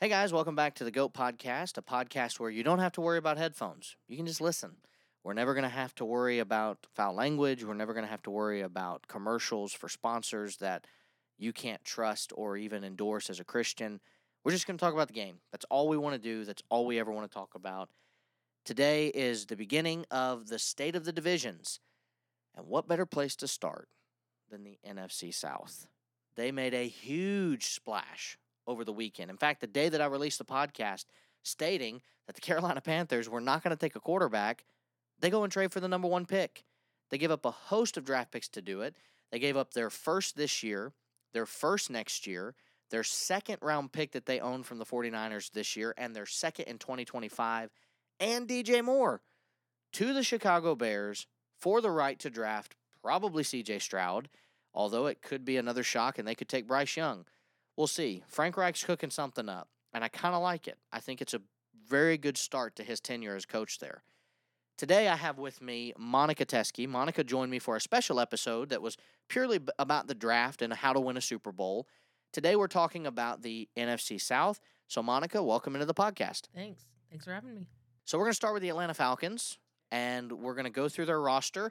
Hey guys, welcome back to the GOAT Podcast, a podcast where you don't have to worry about headphones. You can just listen. We're never going to have to worry about foul language. We're never going to have to worry about commercials for sponsors that you can't trust or even endorse as a Christian. We're just going to talk about the game. That's all we want to do. That's all we ever want to talk about. Today is the beginning of the state of the divisions. And what better place to start than the NFC South? They made a huge splash over the weekend. In fact, the day that I released the podcast stating that the Carolina Panthers were not going to take a quarterback, they go and trade for the number one pick. They give up a host of draft picks to do it. They gave up their first this year, their first next year, their second round pick that they own from the 49ers this year, and their second in 2025, and DJ Moore to the Chicago Bears for the right to draft probably CJ Stroud, although it could be another shock and they could take Bryce Young. We'll see. Frank Reich's cooking something up, and I kind of like it. I think it's a very good start to his tenure as coach there. Today, I have with me Monica Teske. Monica joined me for a special episode that was purely about the draft and how to win a Super Bowl. Today, we're talking about the NFC South. So, Monica, welcome into the podcast. Thanks. Thanks for having me. So, we're going to start with the Atlanta Falcons, and we're going to go through their roster,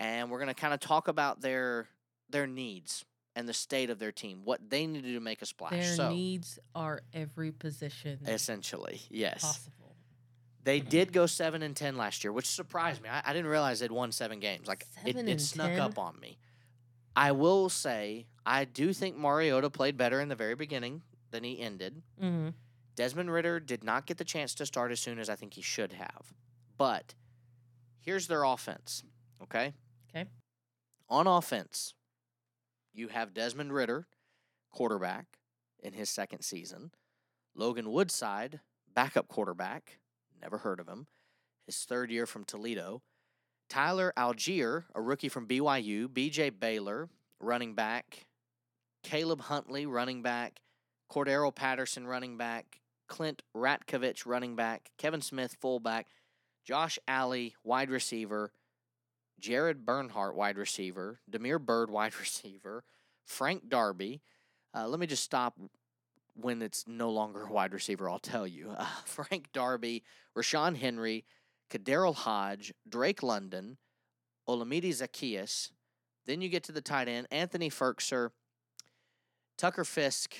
and we're going to kind of talk about their their needs and the state of their team, what they need to do to make a splash. Their so, needs are every position essentially, yes. possible. They did go seven and ten last year, which surprised me. I, I didn't realize they'd won seven games. Like it, Seven it and snuck 10? up on me. I will say I do think Mariota played better in the very beginning than he ended. hmm Desmond Ridder did not get the chance to start as soon as I think he should have. But here's their offense. Okay. Okay. On offense, you have Desmond Ridder, quarterback, in his second season. Logan Woodside, backup quarterback. Never heard of him. His third year from Toledo. Tyler Allgeier, a rookie from BYU. BJ Baylor, running back. Caleb Huntley, running back. Cordarrelle Patterson, running back. Clint Ratkovich, running back. Kevin Smith, fullback. Josh Ali, wide receiver. Jared Bernhardt, wide receiver. Damiere Byrd, wide receiver. Frank Darby. Uh, let me just stop when it's no longer a wide receiver, I'll tell you. Uh, Frank Darby, Rashawn Henry, KhaDarel Hodge, Drake London, Olamide Zaccheaus. Then you get to the tight end, Anthony Firkser, Tucker Fisk,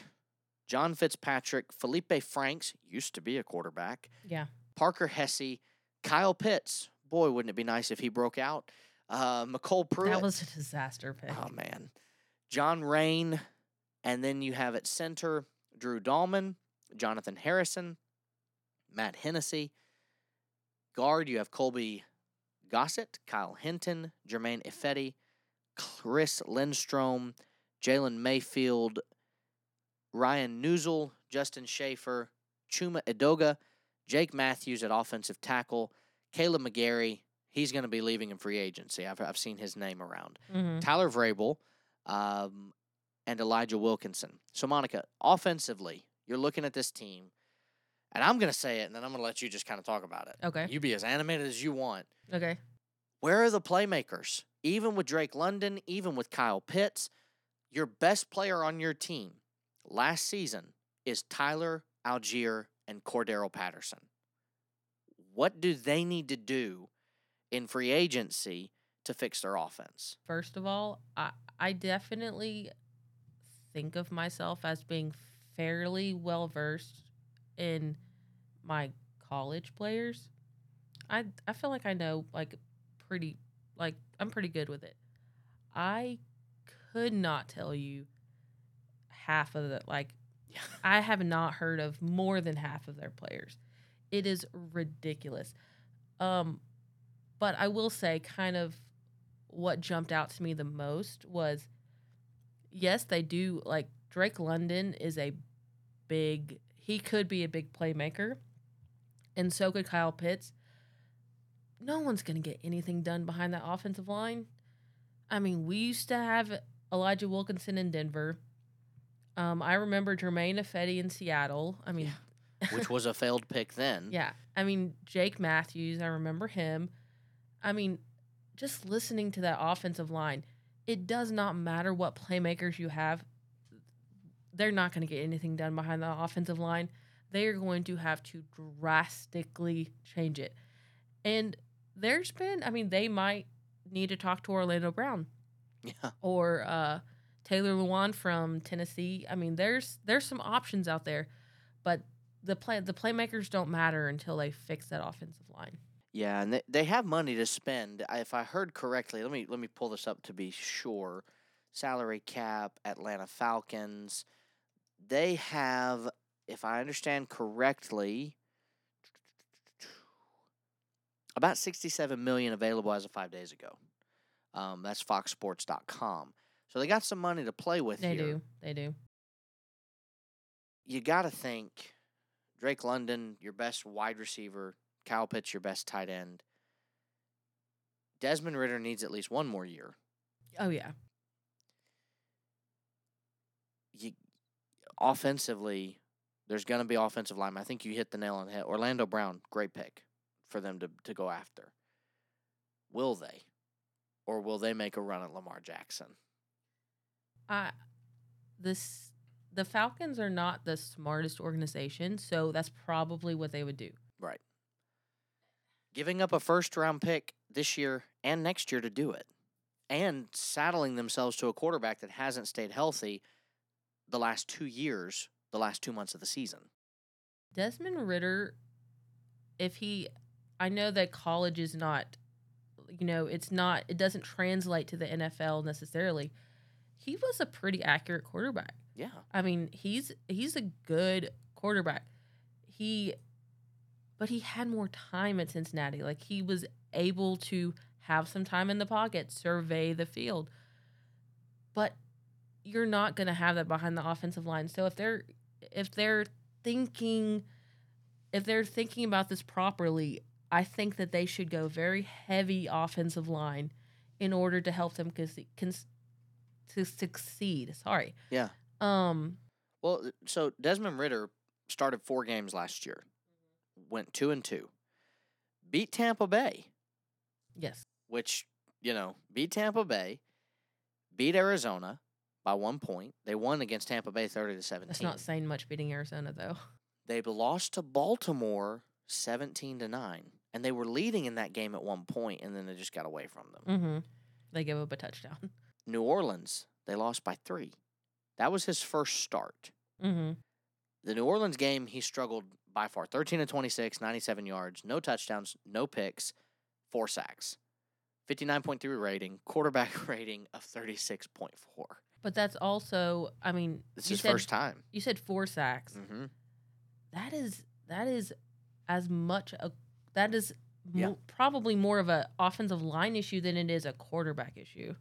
John Fitzpatrick, Feleipe Franks, used to be a quarterback, Yeah. Parker Hesse, Kyle Pitts. Boy, wouldn't it be nice if he broke out? Uh, MyCole Pruitt. That was a disaster pick. Oh man, John Raine, and then you have at center Drew Dalman, Jonathan Harrison, Matt Hennessy. Guard, you have Colby Gossett, Kyle Hinton, Germain Ifedi, Chris Lindstrom, Jalen Mayfield, Ryan Neuzil, Justin Shaffer, Chuma Edoga, Jake Matthews at offensive tackle, Kaleb McGary. He's going to be leaving in free agency. I've, I've seen his name around. hmm Tyler Vrabel, um, and Elijah Wilkinson. So, Monica, offensively, you're looking at this team, and I'm going to say it, and then I'm going to let you just kind of talk about it. Okay. You be as animated as you want. Okay. Where are the playmakers? Even with Drake London, even with Kyle Pitts, your best player on your team last season is Tyler Allgeier and Cordarrelle Patterson. What do they need to do in free agency to fix their offense? First of all, I I definitely think of myself as being fairly well versed in my college players. I I feel like I know like pretty like I'm pretty good with it. I could not tell you half of the like Yeah. I have not heard of more than half of their players. It is ridiculous. Um but I will say kind of what jumped out to me the most was yes, they do like Drake London is a big he could be a big playmaker. And so could Kyle Pitts. No one's going to get anything done behind that offensive line. I mean, we used to have Elijah Wilkinson in Denver. Um, I remember Germain Ifedi in Seattle. I mean, which was a failed pick then. yeah. I mean, Jake Matthews, I remember him. I mean, just listening to that offensive line, it does not matter what playmakers you have. They're not going to get anything done behind the offensive line. they are going to have to drastically change it. And there's been, I mean, they might need to talk to Orlando Brown Yeah. or uh, Taylor Lewan from Tennessee. I mean, there's there's some options out there, but the play the playmakers don't matter until they fix that offensive line. Yeah, and they, they have money to spend. If I heard correctly, let me let me pull this up to be sure. Salary cap, Atlanta Falcons. They have, if I understand correctly, about sixty-seven million available as of five days ago. Um, that's FoxSports.com. So they got some money to play with They here. do, they do. you got to think Drake London, your best wide receiver, Kyle Pitts, your best tight end. Desmond Ridder needs at least one more year. Oh yeah, You offensively, there's going to be offensive line. I think you hit the nail on the head. Orlando Brown, great pick for them to to go after. Will they, or will they make a run at Lamar Jackson? I this the Falcons are not the smartest organization, so that's probably what they would do. Right. Giving up a first round pick this year and next year to do it, and saddling themselves to a quarterback that hasn't stayed healthy the last two years, the last two months of the season. Desmond Ridder, if he, I know that college is not, you know, it's not, it doesn't translate to the NFL necessarily. He was a pretty accurate quarterback. Yeah. I mean, he's he's a good quarterback. He, but he had more time at Cincinnati. Like he was able to have some time in the pocket, survey the field. But you're not going to have that behind the offensive line. So if they're if they're thinking if they're thinking about this properly, I think that they should go very heavy offensive line in order to help them cons- cons- to succeed. Sorry. Yeah. Um. Well, so Desmond Ridder started four games last year, went two and two, beat Tampa Bay, Yes. which you know beat Tampa Bay, beat Arizona by one point. They won against Tampa Bay thirty to seventeen. That's not saying much beating Arizona though. They lost to Baltimore 17 to 9 and they were leading in that game at one point and then they just got away from them. Mm-hmm. They gave up a touchdown. New Orleans, they lost by 3. That was his first start. Mm-hmm. The New Orleans game, he struggled by far. 13 to 26, 97 yards, no touchdowns, no picks, 4 sacks. 59.3 rating, quarterback rating of 36.4. But that's also, I mean, This is said first time. you said four sacks. Mhm. That is that is as much a that is Yeah. mo- probably more of a offensive line issue than it is a quarterback issue.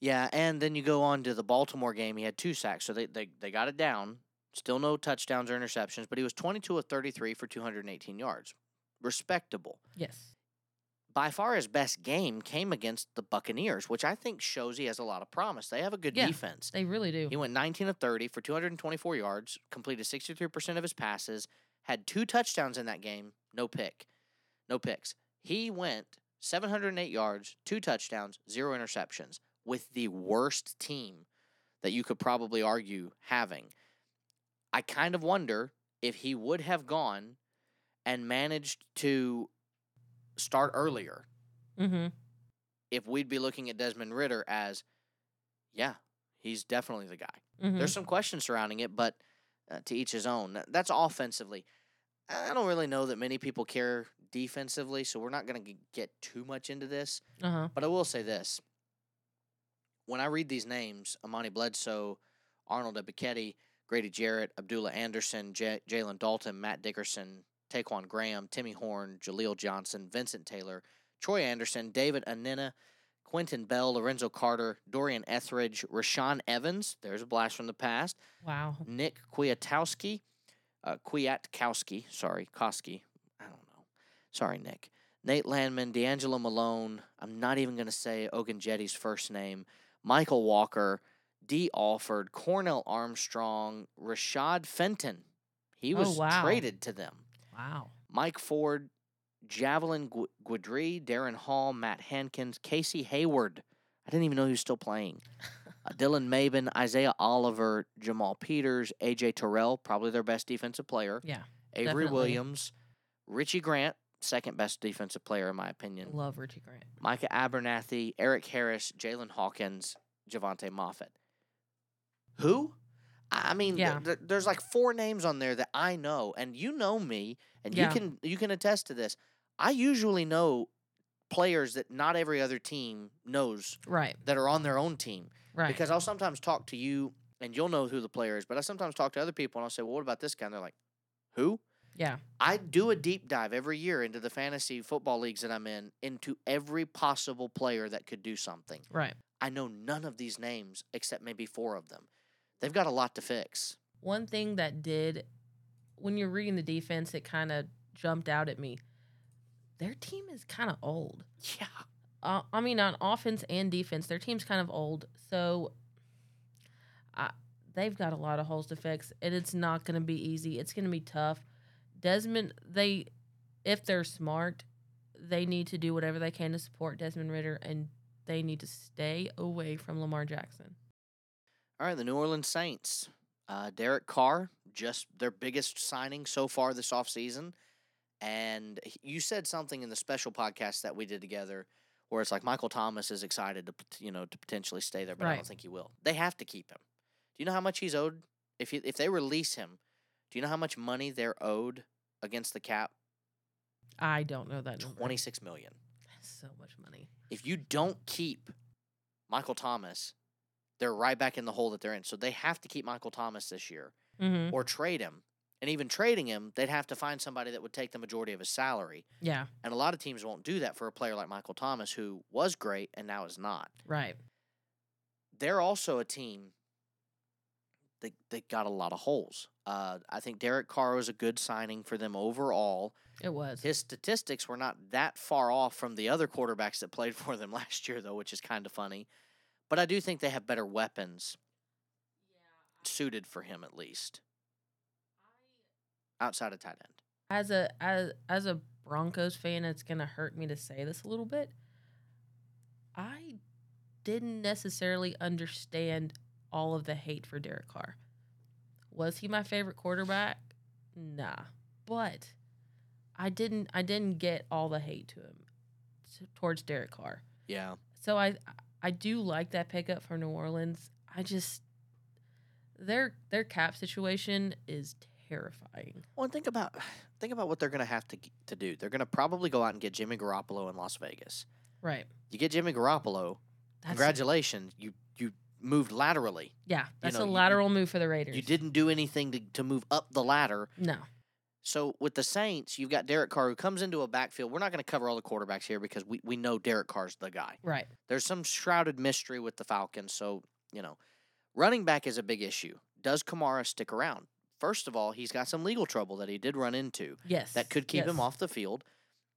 Yeah, and then you go on to the Baltimore game. He had two sacks, so they, they, they got it down. Still no touchdowns or interceptions, but he was 22 of 33 for 218 yards. Respectable. Yes. By far his best game came against the Buccaneers, which I think shows he has a lot of promise. They have a good Yeah. defense. They really do. He went 19 of 30 for 224 yards, completed 63% of his passes, had two touchdowns in that game, no pick. No picks. He went 708 yards, two touchdowns, zero interceptions with the worst team that you could probably argue having. I kind of wonder if he would have gone and managed to start earlier Mm-hmm. if we'd be looking at Desmond Ridder as, yeah, he's definitely the guy. mm-hmm. There's some questions surrounding it, but uh, to each his own. That's offensively. I don't really know that many people care defensively, so we're not going to get too much into this. Uh huh. But I will say this: when I read these names, Amani Bledsoe, Arnold Ebiketie, Grady Jarrett, Abdullah Anderson, J- Jalen Dalton, Matt Dickerson, Ta'Quon Graham, Timmy Horn, Jaleel Johnson, Vincent Taylor, Troy Andersen, David Anenih, Quinton Bell, Lorenzo Carter, Dorian Etheridge, Rashaan Evans. There's a blast from the past. Wow. Nick Kwiatkoski, uh, Kwiatkoski, sorry, Koski, I don't know. Sorry, Nick. Nate Landman, DeAngelo Malone. I'm not even going to say Ogundeji's first name. Mykal Walker, Dee Alford, Cornell Armstrong, Rashad Fenton. He Oh, was wow. traded to them. Wow. Mike Ford, Javelin Gu- Guidry, Darren Hall, Matt Hankins, Casey Hayward. I didn't even know he was still playing. Uh, Dylan Mabin, Isaiah Oliver, Jamal Peters, A.J. Terrell, probably their best defensive player. Yeah, Avery definitely. Williams, Richie Grant, second best defensive player in my opinion. Love Richie Grant. Micah Abernathy, Eric Harris, Jaylinn Hawkins, Jovante Moffatt. Who? I I mean, th- Yeah. th- there's like four names on there that I know, and you know me, and Yeah. you can you can attest to this. I usually know players that not every other team knows Right, that are on their own team right. because I'll sometimes talk to you and you'll know who the player is, but I sometimes talk to other people and I'll say, "Well, what about this guy?" And they're like, "Who?" yeah, I do a deep dive every year into the fantasy football leagues that I'm in, into every possible player that could do something. right. I know none of these names except maybe four of them. They've got a lot to fix. One thing that did, when you're reading the defense, it kind of jumped out at me. Their team is kind of old. Yeah. Uh, I mean, on offense and defense, their team's kind of old. So I, they've got a lot of holes to fix, and it's not going to be easy. It's going to be tough. Desmond, they, if they're smart, they need to do whatever they can to support Desmond Ridder, and they need to stay away from Lamar Jackson. All right, the New Orleans Saints. Uh, Derek Carr, just their biggest signing so far this offseason. And you said something in the special podcast that we did together where it's like Michael Thomas is excited to, you know, to potentially stay there, but I don't think he will. They have to keep him. Do you know how much he's owed? If, he, if they release him, do you know how much money they're owed against the cap? I don't know that number. 26 million. That's so much money. if you don't keep Michael Thomas, they're right back in the hole that they're in. So they have to keep Michael Thomas this year Mm-hmm. or trade him. And even trading him, they'd have to find somebody that would take the majority of his salary. Yeah, And a lot of teams won't do that for a player like Michael Thomas, who was great and now is not. right. They're also a team that they got a lot of holes. Uh, I think Derek Carr was a good signing for them overall. It was. His statistics were not that far off from the other quarterbacks that played for them last year, though, which is kind of funny. But I do think they have better weapons suited for him, at least outside of tight end. as a as as a Broncos fan, it's gonna hurt me to say this a little bit. I didn't necessarily understand all of the hate for Derek Carr. Was he my favorite quarterback? Nah, but I didn't I didn't get all the hate to him t- towards Derek Carr. Yeah, So I I do like that pickup for New Orleans. I just their their cap situation is terrifying. Well, think about think about what they're going to have to to do. They're going to probably go out and get Jimmy Garoppolo in Las Vegas. Right. You get Jimmy Garoppolo, That's congratulations, you you moved laterally. Yeah, that's know, a you- lateral move for the Raiders. You didn't do anything to, to move up the ladder. No. So with the Saints, you've got Derek Carr who comes into a backfield. We're not going to cover all the quarterbacks here because we, we know Derek Carr's the guy. Right. There's some shrouded mystery with the Falcons, so you know, running back is a big issue. Does Kamara stick around? First of all, he's got some legal trouble that he did run into Yes. that could keep him off the field.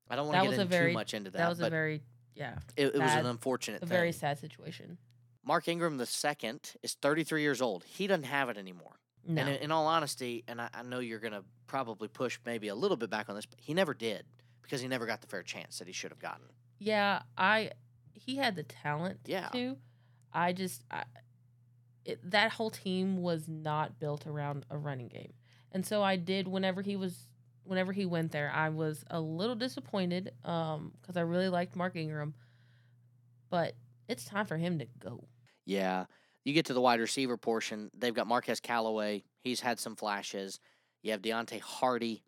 I don't want to get a in very- too much into that, That was a very yeah, it, it was an unfortunate a thing. very sad situation. Mark Ingram the second is 33 years old. He doesn't have it anymore. No. And in, in all honesty, and I, I know you're going to probably push maybe a little bit back on this, but he never did because he never got the fair chance that he should have gotten. yeah, I he had the talent Yeah. to. I just I, it, that whole team was not built around a running game. And so I did whenever he was whenever he went there, I was a little disappointed um cuz I really liked Mark Ingram. But it's time for him to go. Yeah. You get to the wide receiver portion, they've got Marquez Callaway. He's had some flashes. You have Deonte Harty.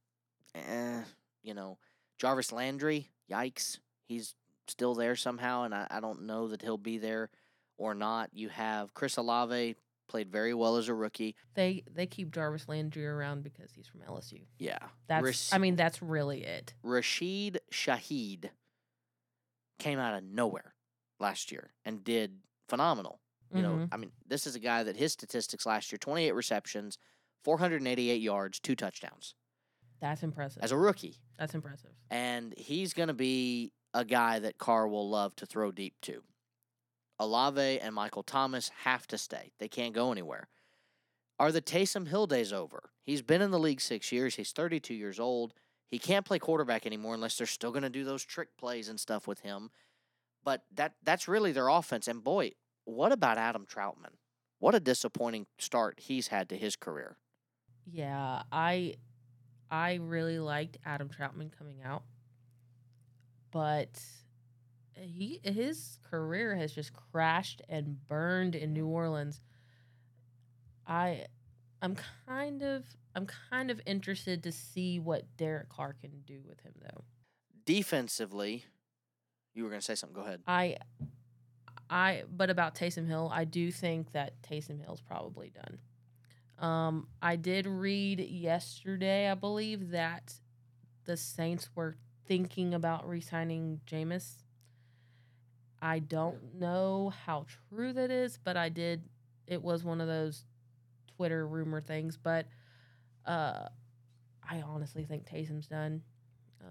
Eh, you know, Jarvis Landry. Yikes. He's still there somehow, and I, I don't know that he'll be there or not. You have Chris Olave, played very well as a rookie. They they keep Jarvis Landry around because he's from LSU. Yeah. That's Ras- I mean that's really it. Rashid Shaheed came out of nowhere last year and did phenomenal. You know, Mhm. I mean, this is a guy that his statistics last year 28 receptions, 488 yards, two touchdowns That's impressive. as a rookie. That's impressive. And he's going to be a guy that Carr will love to throw deep to. Olave and Michael Thomas have to stay. They can't go anywhere. Are the Taysom Hill days over? He's been in the league six years. He's 32 years old. He can't play quarterback anymore unless they're still going to do those trick plays and stuff with him. But that that's really their offense. And boy, what about Adam Trautman? What a disappointing start he's had to his career. Yeah, I I really liked Adam Trautman coming out, but he his career has just crashed and burned in New Orleans. I I'm kind of I'm kind of interested to see what Derek Carr can do with him though. Defensively, you were going to say something. Go ahead. I I but about Taysom Hill, I do think that Taysom Hill's probably done. Um, I did read yesterday, I believe, that the Saints were thinking about re-signing Jameis. I don't know how true that is, but I did. It was one of those Twitter rumor things, but uh, I honestly think Taysom's done.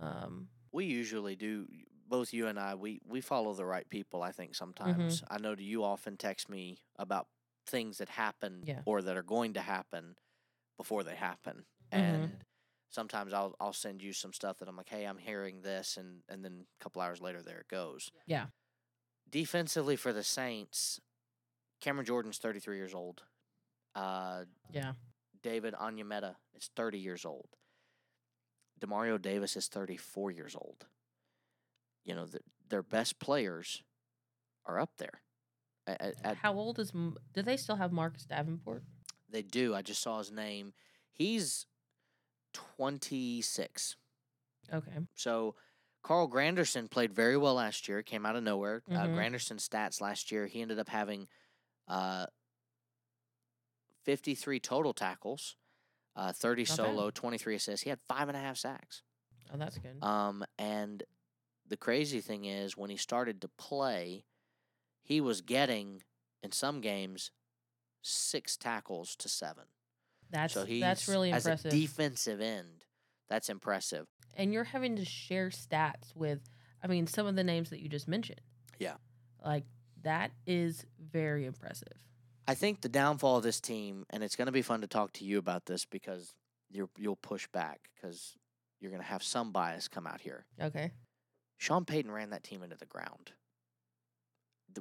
Um, We usually do. Both you and I, we we follow the right people. I think sometimes. I know you often text me about things that happen Yeah. or that are going to happen before they happen, Mhm. and sometimes I'll I'll send you some stuff that I'm like, hey, I'm hearing this, and and then a couple hours later, there it goes. Yeah. Defensively for the Saints, Cameron Jordan's 33 years old. Uh, yeah, David Onyemata is 30 years old. Demario Davis is 34 years old. You know, th their best players are up there. At, at, how old is? Do they still have Marcus Davenport? they do. I just saw his name. He's 26. Okay. So Carl Granderson played very well last year. Came out of nowhere. Uh, Mhm. Granderson's stats last year, he ended up having uh, 53 total tackles, uh, 30 Not solo, 23 assists. He had five and a half sacks. Oh, that's good. Um, and the crazy thing is, when he started to play, he was getting in some games six tackles to seven. That's so he's that's really impressive. as a defensive end. That's impressive. and you're having to share stats with, I mean, some of the names that you just mentioned. Yeah. Like that is very impressive. I think the downfall of this team, and it's going to be fun to talk to you about this because you're you'll push back because you're going to have some bias come out here. Okay. Sean Payton ran that team into the ground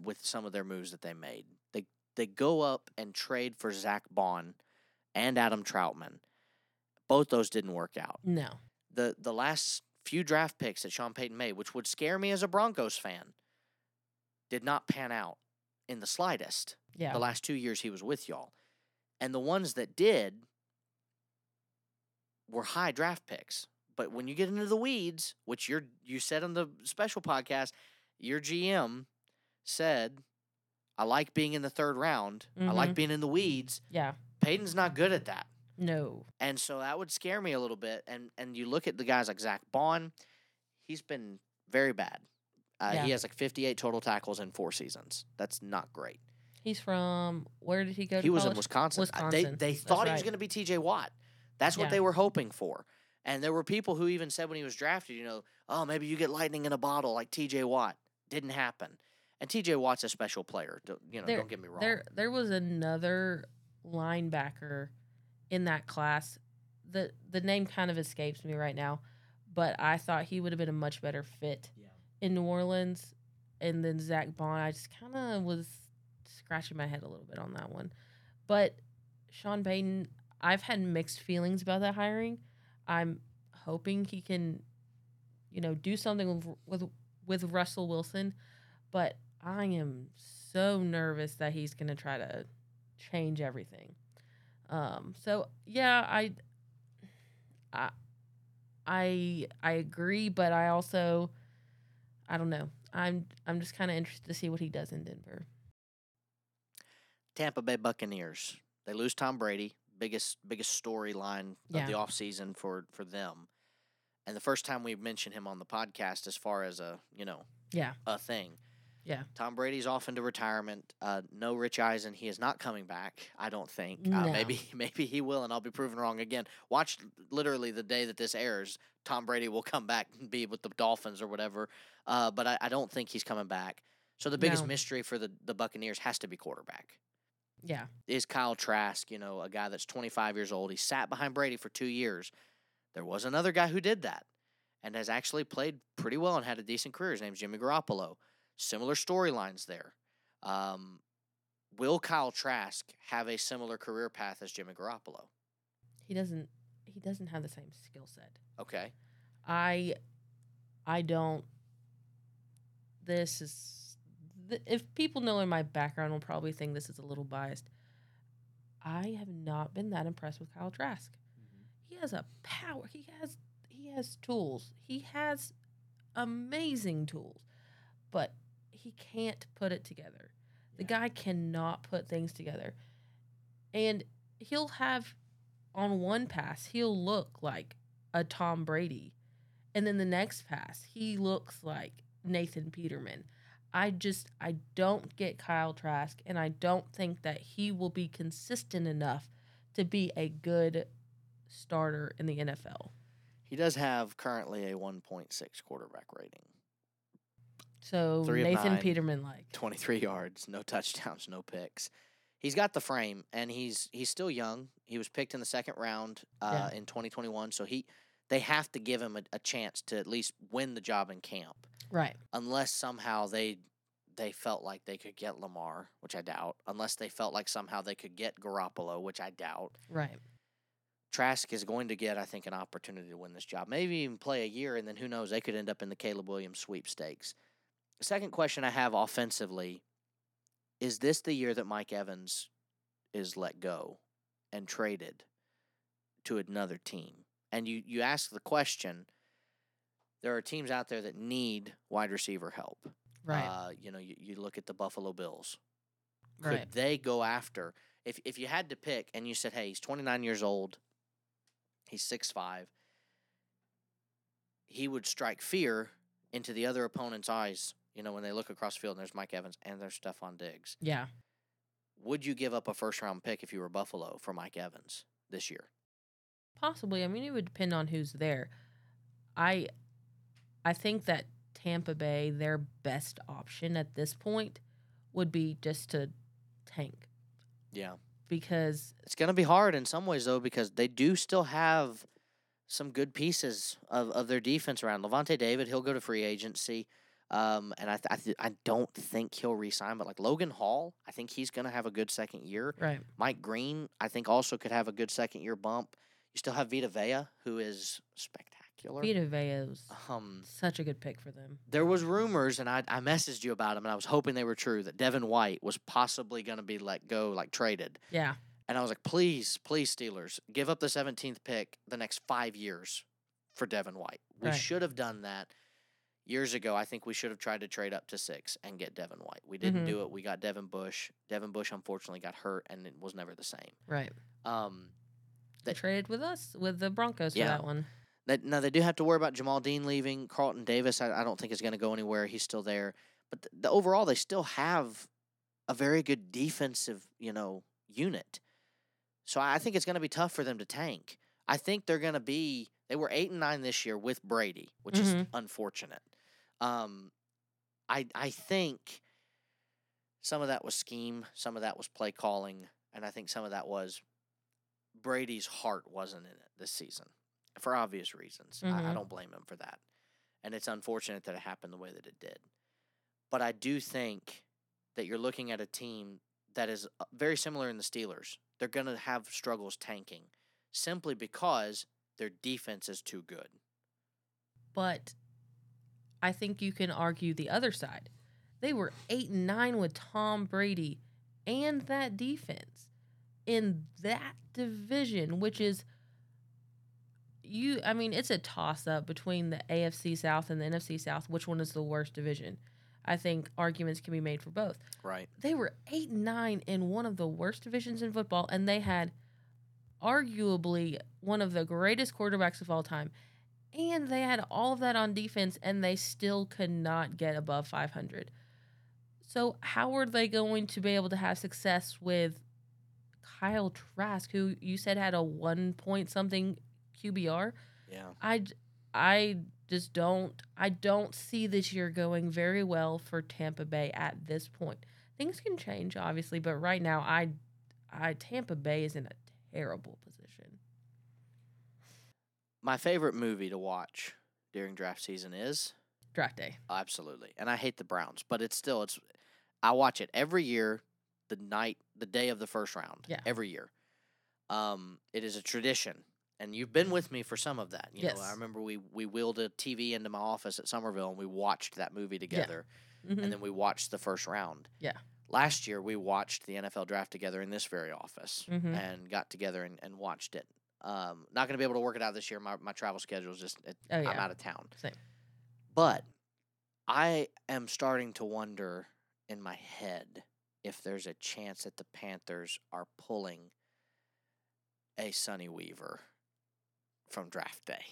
with some of their moves that they made. They they go up and trade for Zack Baun and Adam Trautman. Both those didn't work out. No. The the last few draft picks that Sean Payton made, which would scare me as a Broncos fan, did not pan out in the slightest Yeah. the last two years he was with y'all. And the ones that did were high draft picks. But when you get into the weeds, which you're you said on the special podcast, your GM said, I like being in the third round. I like Mhm. being in the weeds. yeah. Payton's not good at that. No. And so that would scare me a little bit. And and you look at the guys like Zack Baun, he's been very bad. Uh, Yeah. He has like 58 total tackles in four seasons. That's not great. He's from where did he go to He was in? Wisconsin. Wisconsin. They they thought he was going to be T.J. Watt. That's what Yeah. they were hoping for. And there were people who even said when he was drafted, you know, oh maybe you get lightning in a bottle like T.J. Watt. Didn't happen. And T.J. Watt's a special player. Don't, you know, There- don't get me wrong. There there was another linebacker in that class. The the name kind of escapes me right now, but I thought he would have been a much better fit Yeah. in New Orleans. And then Zack Baun, I just kind of was scratching my head a little bit on that one. But Sean Payton, I've had mixed feelings about that hiring. I'm hoping he can, you know, do something with with, with Russell Wilson, but I am so nervous that he's going to try to change everything. Um, so yeah, I, I, I, I agree, but I also, I don't know. I'm I'm just kind of interested to see what he does in Denver. Tampa Bay Buccaneers. They lose Tom Brady, biggest biggest storyline Yeah. of the offseason for for them. And the first time we mentioned him on the podcast as far as a, you know, Yeah. a thing. Yeah. Tom Brady's off into retirement. Uh, no Rich Eisen. He is not coming back. I don't think. Uh, maybe maybe he will, and I'll be proven wrong again. Watch literally the day that this airs. Tom Brady will come back and be with the Dolphins or whatever. Uh, but I, I don't think he's coming back. So the biggest No. mystery for the the Buccaneers has to be quarterback. Yeah. Is Kyle Trask, you know, a guy that's 25 years old. He sat behind Brady for two years. There was another guy who did that and has actually played pretty well and had a decent career. His name's Jimmy Garoppolo. Similar storylines there. Um, will Kyle Trask have a similar career path as Jimmy Garoppolo? He doesn't. He doesn't have the same skill set. Okay. I, I don't. This is, th- if people know in my background, will probably think this is a little biased. I have not been that impressed with Kyle Trask. Mm-hmm. He has a power. He has he has tools. He has amazing tools, but he can't put it together. The guy cannot put things together, and he'll have on one pass he'll look like a Tom Brady, and then the next pass he looks like Nathan Peterman. I just I don't get Kyle Trask, and I don't think that he will be consistent enough to be a good starter in the NFL. He does have currently a 1.6 quarterback rating. So Three Nathan nine. Peterman like 23 yards, no touchdowns, no picks. He's got the frame, and he's he's still young. He was picked in the second round uh, in 2021, so he they have to give him a, a chance to at least win the job in camp, right. unless somehow they they felt like they could get Lamar, which I doubt. Unless they felt like somehow they could get Garoppolo, which I doubt. Right. Trask is going to get, I think, an opportunity to win this job. Maybe even play a year, and then who knows? They could end up in the Caleb Williams sweepstakes. The second question I have offensively is this the year that Mike Evans is let go and traded to another team? And you, you ask the question there are teams out there that need wide receiver help. Right. Uh, you know, you, you look at the Buffalo Bills could right. they go after if if you had to pick and you said, "Hey, he's 29 years old. He's 6'5." He would strike fear into the other opponent's eyes, you know, when they look across the field and there's Mike Evans and there's Stefon Diggs. Yeah. Would you give up a first round pick if you were Buffalo for Mike Evans this year? Possibly. I mean, it would depend on who's there. I I think that Tampa Bay, their best option at this point would be just to tank Yeah. because It's going to be hard in some ways though because they do still have some good pieces of, of their defense around. Lavonte David, he'll go to free agency. Um, and I, th- I, th- I don't think he'll resign, but like Logan Hall, I think he's going to have a good second year. right. Mike Green, I think also could have a good second year bump. You still have Vita Vea, who is spectacular. Vita Vea was Um, such a good pick for them. there was rumors, and I, I messaged you about them, and I was hoping they were true that Devin White was possibly going to be let go, like traded. Yeah. And I was like, please, please, Steelers, give up the 17th pick the next five years for Devin White. We Right. should have done that years ago. I think we should have tried to trade up to six and get Devin White. We didn't Mhm. do it. We got Devin Bush. Devin Bush unfortunately got hurt and it was never the same. Right. Um, They traded with us with the Broncos Yeah. for that one. that, now they do have to worry about Jamel Dean leaving. Carlton Davis, I, I don't think is going to go anywhere. He's still there. But the, the overall, they still have a very good defensive, you know, unit. So I think it's going to be tough for them to tank. I think they're going to be. They were eight and nine this year with Brady, which is Mhm. unfortunate. Um, I I think some of that was scheme, some of that was play calling, and I think some of that was Brady's heart wasn't in it this season for obvious reasons. I, I Mhm. don't blame him for that, and it's unfortunate that it happened the way that it did. But I do think that you're looking at a team that is uh, very similar in the Steelers. They're going to have struggles tanking simply because their defense is too good. But I think you can argue the other side. They were eight and nine with Tom Brady and that defense in that division, which is you I mean, it's a toss up between the AFC South and the NFC South, which one is the worst division. I think arguments can be made for both. Right. They were eight and nine in one of the worst divisions in football, and they had arguably one of the greatest quarterbacks of all time. And they had all of that on defense, and they still could not get above 500. So, how are they going to be able to have success with Kyle Trask, who you said had a one point something QBR? Yeah. I, I just don't I don't see this year going very well for Tampa Bay at this point. Things can change obviously, but right now I I Tampa Bay is in a terrible position. My favorite movie to watch during draft season is Draft day. absolutely, and I hate the Browns, but it's still it's. I watch it every year the night, the day of the first round. Yeah. Every year. Um, it is a tradition, and you've been with me for some of that. You know, I remember we we wheeled a TV into my office at Somerville, and we watched that movie together, Mhm. and then we watched the first round. Yeah. Last year, we watched the NFL draft together in this very office, Mhm. and got together and, and watched it. Um, not going to be able to work it out this year. My my travel schedule is just it, Oh, I'm out of town. Same. But I am starting to wonder in my head if there's a chance that the Panthers are pulling a Sonny Weaver from draft day.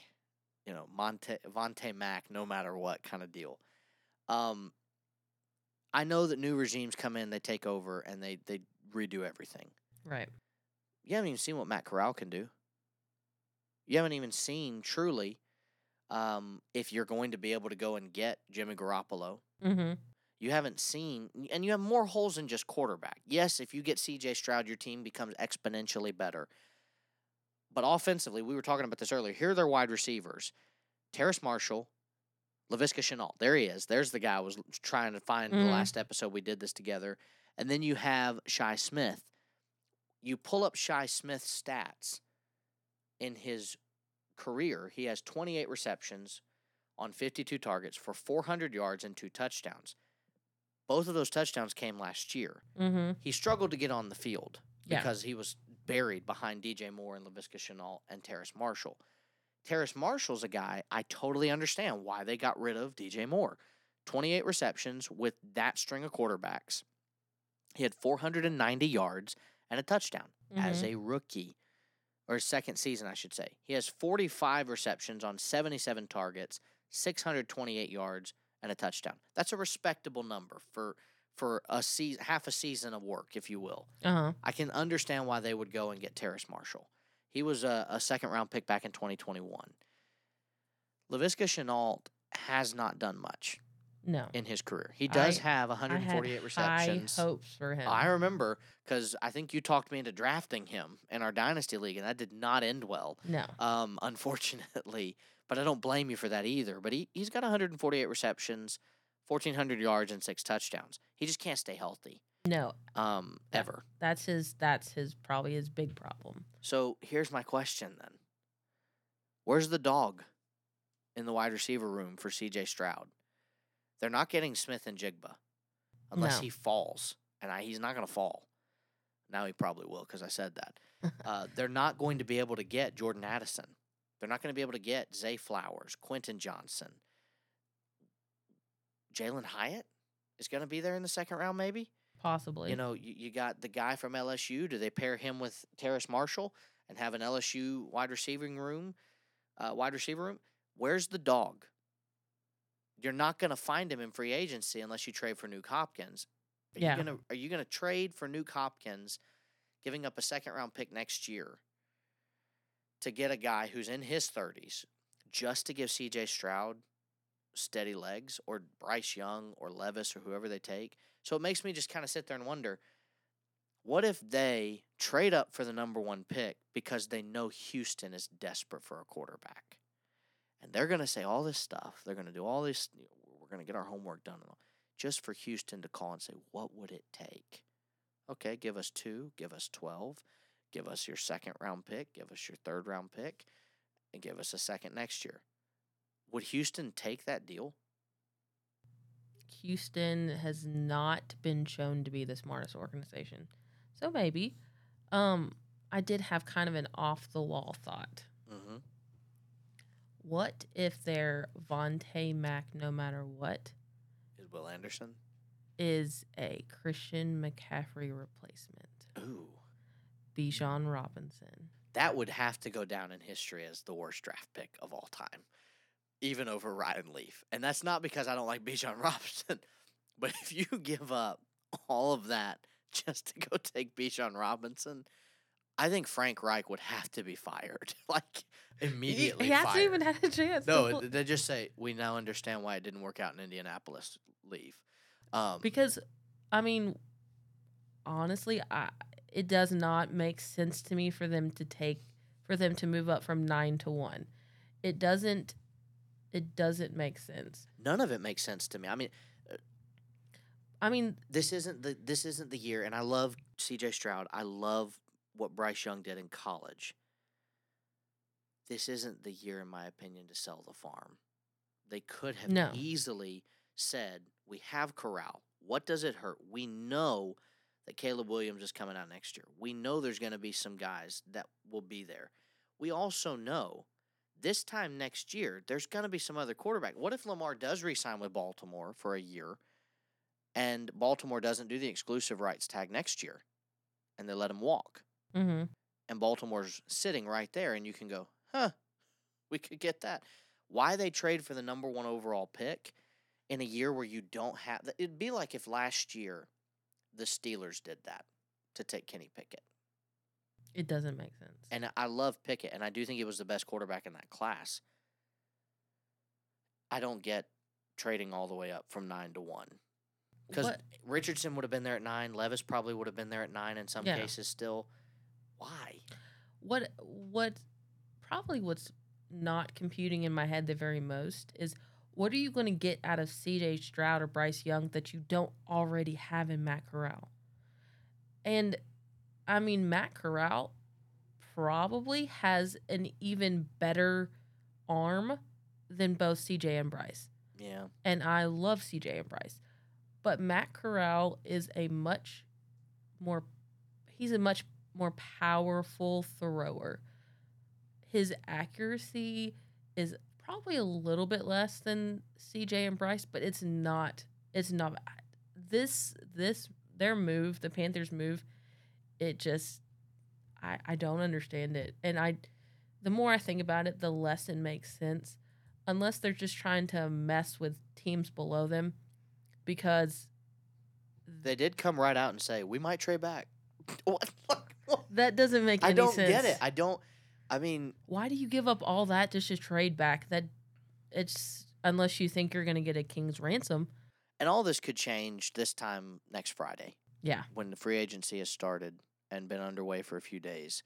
You know, Monte Vontae Mack, no matter what kind of deal. Um, I know that new regimes come in, they take over, and they they redo everything. Right. You haven't even seen what Matt Corral can do. You haven't even seen truly um, if you're going to be able to go and get Jimmy Garoppolo. Mm-hmm. You haven't seen, and you have more holes than just quarterback. Yes, if you get CJ Stroud, your team becomes exponentially better. But offensively, we were talking about this earlier. Here are their wide receivers Terrace Marshall, Laviska Shenault. There he is. There's the guy I was trying to find the Mhm. last episode we did this together. And then you have Shi Smith. You pull up Shi Smith's stats in his career, he has 28 receptions on 52 targets for 400 yards and two touchdowns. Both of those touchdowns came last year. Mm-hmm. He struggled to get on the field Yeah. because he was buried behind DJ Moore and Laviska Shenault and Terrace Marshall. Terrace Marshall's a guy I totally understand why they got rid of DJ Moore. 28 receptions with that string of quarterbacks. He had 490 yards and a touchdown as a rookie, or second season, I should say. He has 45 receptions on 77 targets, 628 yards, and a touchdown. That's a respectable number for for a season, half a season of work, if you will. Uh-huh. I can understand why they would go and get Terrace Marshall. He was a, a second round pick back in 2021. Laviska Shenault has not done much No. in his career. He does I- have I had 148 receptions. High hopes for him. I remember because I think you talked me into drafting him in our dynasty league, and that did not end well, no. um, unfortunately. But I don't blame you for that either. But he he's got 148 receptions, 1,400 yards, and six touchdowns. He just can't stay healthy, No. um, Yeah. ever. That's his that's his probably his big problem. So here's my question then: Where's the dog in the wide receiver room for C.J. Stroud? They're not getting Smith-Njigba unless No. he falls, and I, he's not going to fall. Now he probably will because I said that. uh, they're not going to be able to get Jordan Addison. They're not going to be able to get Zay Flowers, Quentin Johnson, Jalin Hyatt is going to be there in the second round, maybe. Possibly. You know, you, you got the guy from LSU. Do they pair him with Terrace Marshall and have an LSU wide receiving room, uh, wide receiver room? Where's the dog? You're not going to find him in free agency unless you trade for Nuke Hopkins. Are Yeah. you gonna Are you going to trade for Nuke Hopkins, giving up a second round pick next year to get a guy who's in his 30s just to give C.J. Stroud steady legs, or Bryce Young, or Levis, or whoever they take? So it makes me just kind of sit there and wonder what if they trade up for the number one pick because they know Houston is desperate for a quarterback? And they're going to say all this stuff. They're going to do all this. you know, We're going to get our homework done just for Houston to call and say, what would it take? Okay, give us two, give us 12, give us your second round pick, give us your third round pick, and give us a second next year. Would Houston take that deal? Houston has not been shown to be the smartest organization. So maybe. Um, I did have kind of an off the wall thought. What if their Vontae Mack, no matter what, Is Will Anderson? is a Christian McCaffrey replacement? Ooh. Bijan Robinson. that would have to go down in history as the worst draft pick of all time, even over Ryan Leaf. And that's not because I don't like Bijan Robinson, but if you give up all of that just to go take Bijan Robinson, I think Frank Reich would have to be fired, like immediately. He, he hasn't even had a chance. No, they just say we now understand why it didn't work out in Indianapolis. Leave. Um, because I mean, honestly, I it does not make sense to me for them to take for them to move up from nine to one. It doesn't. It doesn't make sense. none of it makes sense to me. I mean, I mean, this isn't the this isn't the year, and I love C.J. Stroud. I love what Bryce Young did in college. This isn't the year, in my opinion, to sell the farm. They could have No. easily said, "We have Corral. What does it hurt? We know that Caleb Williams is coming out next year. We know there's going to be some guys that will be there. We also know." This time next year, there's going to be some other quarterback. What if Lamar does re-sign with Baltimore for a year? and Baltimore doesn't do the exclusive rights tag next year, and they let him walk, hmm and Baltimore's sitting right there, and you can go, huh, we could get that. Why they trade for the number one overall pick in a year where you don't have? It'd be like if last year the Steelers did that to take Kenny Pickett, it doesn't make sense. and I love Pickett, and I do think he was the best quarterback in that class. I don't get trading all the way up from nine to one. Because Richardson would have been there at nine. Levis probably would have been there at nine in some Yeah. cases still. Why? what what probably what's not computing in my head the very most is what are you going to get out of CJ Stroud or Bryce Young that you don't already have in Matt Corral? And I mean Matt Corral probably has an even better arm than both CJ and Bryce. Yeah. and I love CJ and Bryce. But Matt Corral is a much more he's a much more powerful thrower. His accuracy is probably a little bit less than CJ and Bryce, but it's not it's not this this their move, the Panthers move, it just I I don't understand it. And I the more I think about it, the less it makes sense unless they're just trying to mess with teams below them because They did come right out and say, we might trade back. What? That doesn't make any sense. I don't sense. get it. I don't. I mean, Why do you give up all that just to trade back? That it's unless you think you're going to get a king's ransom. and all this could change this time next Friday Yeah. when the free agency has started and been underway for a few days.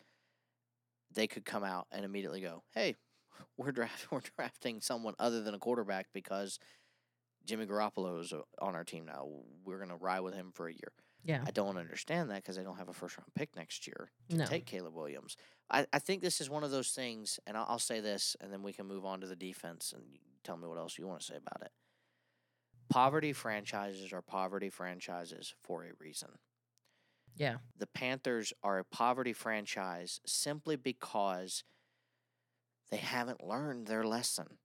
They could come out and immediately go, "Hey, we're draft we're drafting someone other than a quarterback because Jimmy Garoppolo is uh, on our team now. We're gonna ride with him for a year." Yeah. I don't understand that because they don't have a first round pick next year to No. take Caleb Williams. I, I think this is one of those things, and I'll, I'll say this, and then we can move on to the defense and tell me what else you want to say about it. Poverty franchises are poverty franchises for a reason. Yeah. The Panthers are a poverty franchise simply because they haven't learned their lesson.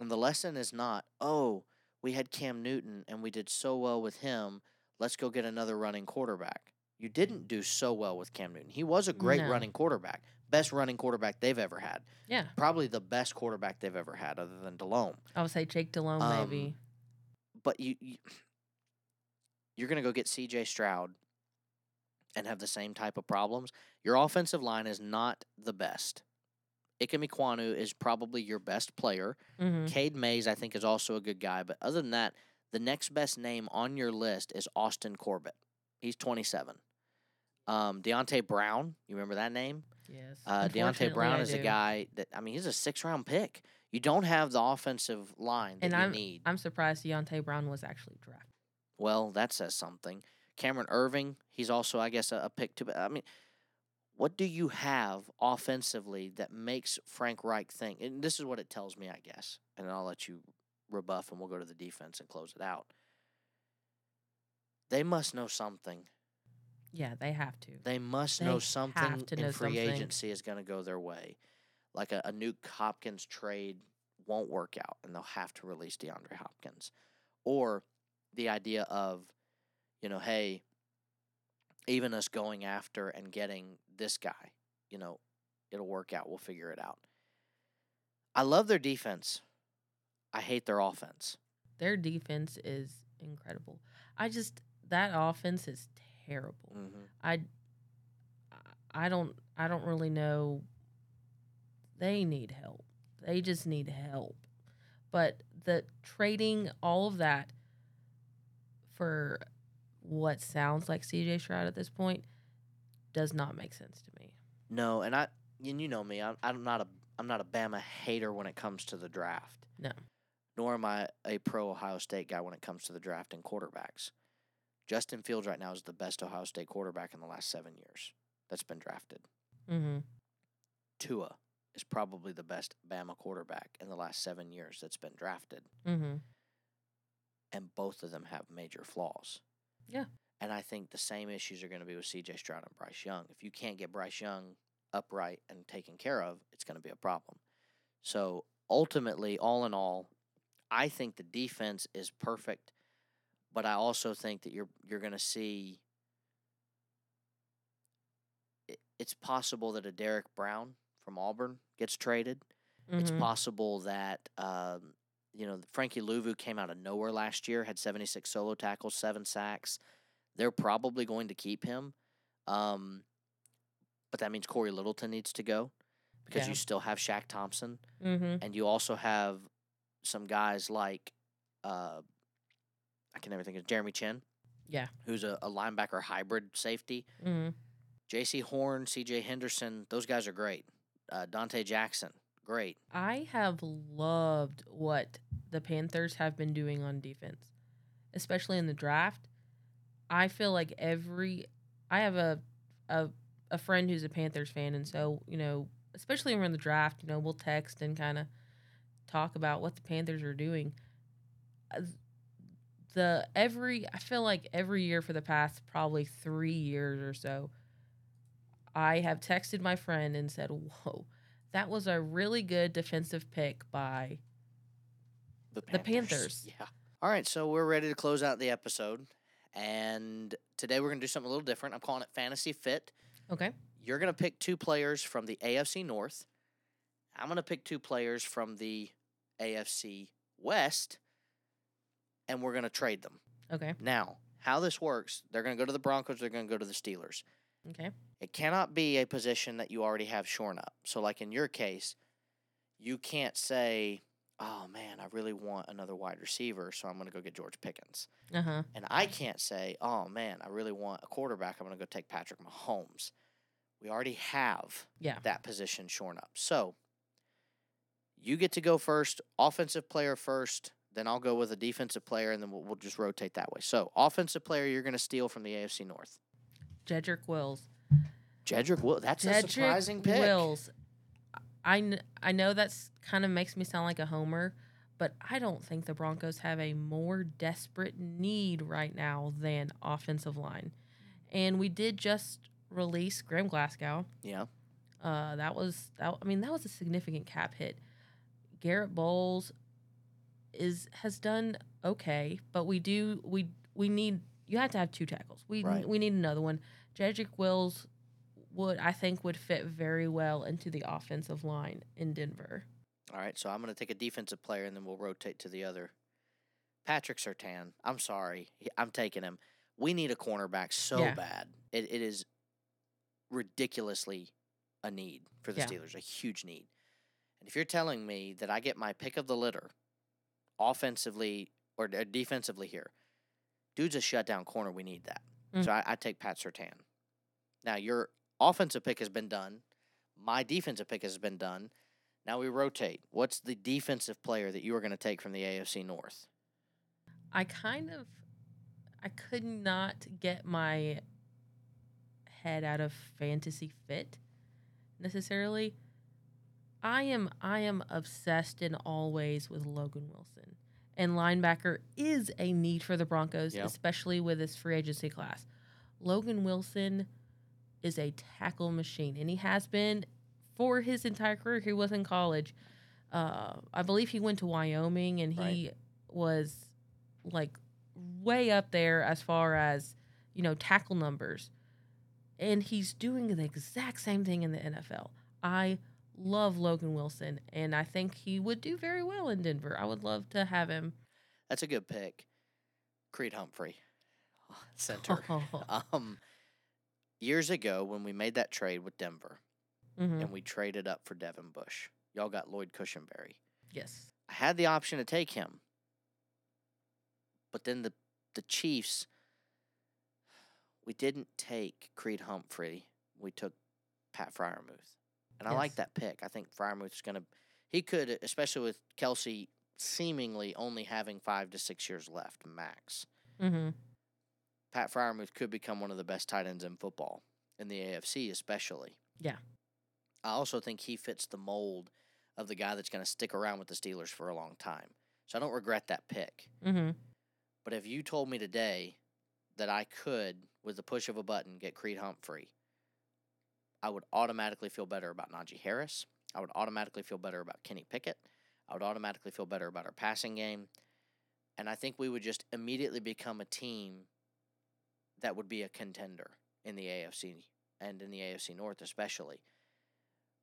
And the lesson is not, oh, we had Cam Newton and we did so well with him. Let's go get another running quarterback. You didn't do so well with Cam Newton. He was a great No. running quarterback, best running quarterback they've ever had. Yeah. Probably the best quarterback they've ever had, other than Delhomme. I would say Jake Delhomme Um, maybe. But you, you you're going to go get C.J. Stroud and have the same type of problems. Your offensive line is not the best. Ikem Ekwonu is probably your best player. hmm Cade Mays, I think, is also a good guy. But other than that, the next best name on your list is Austin Corbett. He's 27. Um, Deonte Brown, you remember that name? Yes. Uh, Deonte Brown I is a guy that I mean, he's a six round pick. You don't have the offensive line that And you I'm- need. I'm surprised Deonte Brown was actually drafted. well, that says something. Cameron Erving, he's also, I guess, a, a pick too. But I mean, what do you have offensively that makes Frank Reich think? And this is what it tells me, I guess. And I'll let you rebuff, and we'll go to the defense and close it out. They must know something. Yeah, they have to. They must They know something to know free something. agency is going to go their way. Like a, a Nuke Hopkins trade won't work out, and they'll have to release DeAndre Hopkins. Or the idea of, you know, hey, even us going after and getting this guy, you know, it'll work out. We'll figure it out. I love their defense. I hate their offense. Their defense is incredible. I just that offense is terrible. Mm-hmm. I I don't I don't really know. They need help. They just need help. But the trading all of that for what sounds like CJ Stroud at this point does not make sense to me. No, and I and you know me, I'm I'm not a I'm not a Bama hater when it comes to the draft. No. Nor am I a pro Ohio State guy when it comes to the draft and quarterbacks. Justin Fields right now is the best Ohio State quarterback in the last seven years that's been drafted. Mm-hmm. Tua is probably the best Bama quarterback in the last seven years that's been drafted. Mm-hmm. And both of them have major flaws. Yeah. And I think the same issues are going to be with CJ Stroud and Bryce Young. If you can't get Bryce Young upright and taken care of, it's going to be a problem. So ultimately, all in all, I think the defense is perfect, but I also think that you're you're going to see. it- It's possible that a Derrick Brown from Auburn gets traded. It's Mhm. possible that um, you know Frankie Luvu came out of nowhere last year, had 76 solo tackles, seven sacks. They're probably going to keep him, um, but that means Cory Littleton needs to go because Yeah. you still have Shaq Thompson, Mm-hmm. and you also have some guys like uh, I can never think of Jeremy Chinn, Yeah. who's a, a linebacker hybrid safety. Mm-hmm. Jaycee Horn, C.J. Henderson, those guys are great. Uh, Donte Jackson, great. I have loved what the Panthers have been doing on defense, especially in the draft. I feel like every I have a a a friend who's a Panthers fan, and so you know, especially around the draft, you know, we'll text and kind of talk about what the Panthers are doing. Uh, The every I feel like every year for the past probably three years or so, I have texted my friend and said, "Whoa." That was a really good defensive pick by The The Panthers. Yeah. All right, so we're ready to close out the episode. And today we're going to do something a little different. I'm calling it Fantasy Fit. Okay. You're going to pick two players from the AFC North. I'm going to pick two players from the AFC West. And we're going to trade them. Okay. Now, how this works, they're going to go to the Broncos, they're going to go to the Steelers. Okay. It cannot be a position that you already have shorn up. So, like in your case, you can't say, oh man, I really want another wide receiver, so I'm going to go get George Pickens. Uh huh. And I can't say, oh man, I really want a quarterback, I'm going to go take Patrick Mahomes. We already have Yeah. that position shorn up. So, you get to go first, offensive player first, then I'll go with a defensive player, and then we'll, we'll just rotate that way. So, offensive player, you're going to steal from the AFC North. Jedrick Wills. Jedrick Wills. that's a Jedrick surprising pick. Wills. I, kn- I know that's kind of makes me sound like a homer, but I don't think the Broncos have a more desperate need right now than offensive line. And we did just release Graham Glasgow. Yeah. Uh, that was that. I mean, that was a significant cap hit. Garett Bolles is has done okay, but we do we we need you have to have two tackles. We Right. we need another one. Jedrick Wills would I think would fit very well into the offensive line in Denver. All right, so I'm going to take a defensive player and then we'll rotate to the other. Patrick Surtain. I'm sorry. I'm taking him. We need a cornerback so Yeah. bad. It, it is ridiculously a need for the Yeah. Steelers, a huge need. And if you're telling me that I get my pick of the litter offensively or uh, defensively here, dude's a shutdown corner. We need that. So Mm. I, I take Pat Surtain. Now, your offensive pick has been done. My defensive pick has been done. Now we rotate. What's the defensive player that you are going to take from the AFC North? I kind of I could not get my head out of fantasy fit necessarily. I am I am obsessed in all ways with Logan Wilson. And linebacker is a need for the Broncos, Yep. especially with this free agency class. Logan Wilson is a tackle machine, and he has been for his entire career. He was in college. Uh, I believe he went to Wyoming, and he was like way up there as far as you know tackle numbers and he's doing the exact same thing in the NFL. I love Logan Wilson and I think he would do very well in Denver. I would love to have him. That's a good pick. Creed Humphrey, center. um, years ago, when we made that trade with Denver Mhm. and we traded up for Devin Bush, y'all got Lloyd Cushenberry. Yes. I had the option to take him, but then the the Chiefs. We didn't take Creed Humphrey. We took Pat Freiermuth, and I like that pick. I think Freiermuth's gonna. He could, especially with Kelce seemingly only having five to six years left max. Mm-hmm. Pat Freiermuth could become one of the best tight ends in football in the AFC, especially. Yeah. I also think he fits the mold of the guy that's going to stick around with the Steelers for a long time. So I don't regret that pick. Mm-hmm. But if you told me today that I could, with the push of a button, get Creed Humphrey, I would automatically feel better about Najee Harris. I would automatically feel better about Kenny Pickett. I would automatically feel better about our passing game. And I think we would just immediately become a team that would be a contender in the AFC and in the AFC North, especially.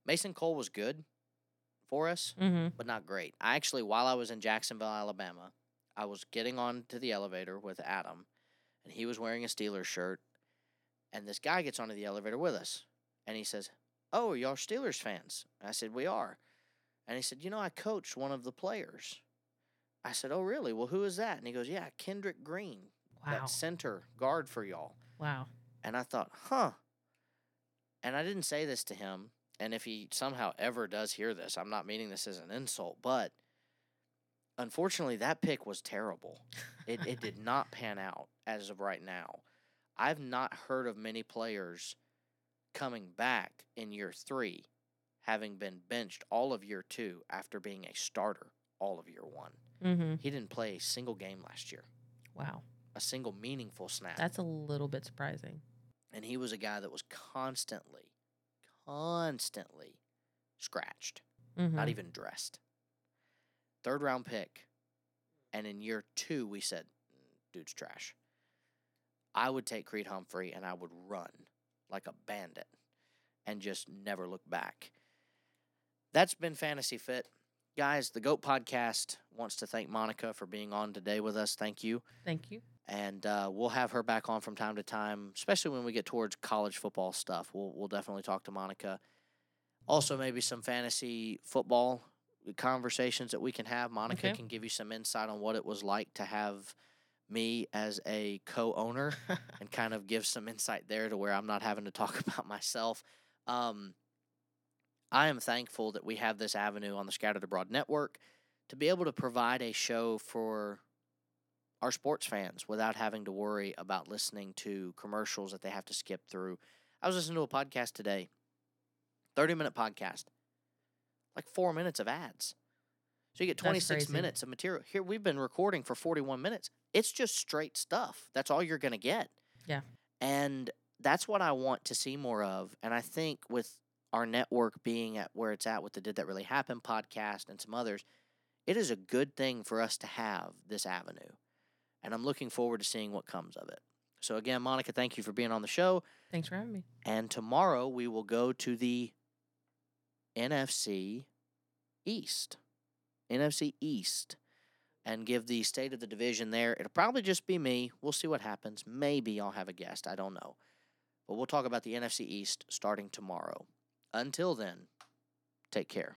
Mason Cole was good for us, Mm-hmm. but not great. I actually, while I was in Jacksonville, Alabama, I was getting on to the elevator with Adam, and he was wearing a Steelers shirt. And this guy gets onto the elevator with us, and he says, "Oh, y'all Steelers fans?" I said, "We are." And he said, "You know, I coached one of the players." I said, "Oh, really? Well, who is that?" And he goes, "Yeah, Kendrick Green, Wow. that center guard for y'all." Wow. And I thought, huh. And I didn't say this to him. And if he somehow ever does hear this, I'm not meaning this as an insult, but unfortunately, that pick was terrible. It, it did not pan out as of right now. I've not heard of many players coming back in year three, having been benched all of year two after being a starter all of year one. Mm-hmm. He didn't play a single game last year, Wow. a single meaningful snap. That's a little bit surprising. and he was a guy that was constantly, constantly scratched, Mm-hmm. not even dressed. Third round pick, and in year two we said, "Mm, "Dude's trash." I would take Creed Humphrey and I would run like a bandit, and just never look back. That's been Fantasy Fit. Guys, the GOAT podcast wants to thank Monica for being on today with us. Thank you Thank you. and uh, we'll have her back on from time to time, especially when we get towards college football stuff. We'll we'll definitely talk to Monica. Also, maybe some fantasy football conversations that we can have. Monica Okay. can give you some insight on what it was like to have me as a co-owner and kind of give some insight there to where I'm not having to talk about myself. Um, I am thankful that we have this avenue on the Scattered Abroad Network to be able to provide a show for our sports fans without having to worry about listening to commercials that they have to skip through. I was listening to a podcast today, 30 minute podcast, like four minutes of ads. So you get 26 minutes of material. Here, we've been recording for 41 minutes. It's just straight stuff. That's all you're going to get. Yeah. And that's what I want to see more of. And I think with our network being at where it's at with the Did That Really Happen podcast and some others, it is a good thing for us to have this avenue. And I'm looking forward to seeing what comes of it. So, again, Monica, thank you for being on the show. Thanks for having me. And tomorrow we will go to the NFC East. NFC East. And give the state of the division there. It'll probably just be me. We'll see what happens. Maybe I'll have a guest. I don't know. But we'll talk about the NFC East starting tomorrow. Until then, take care.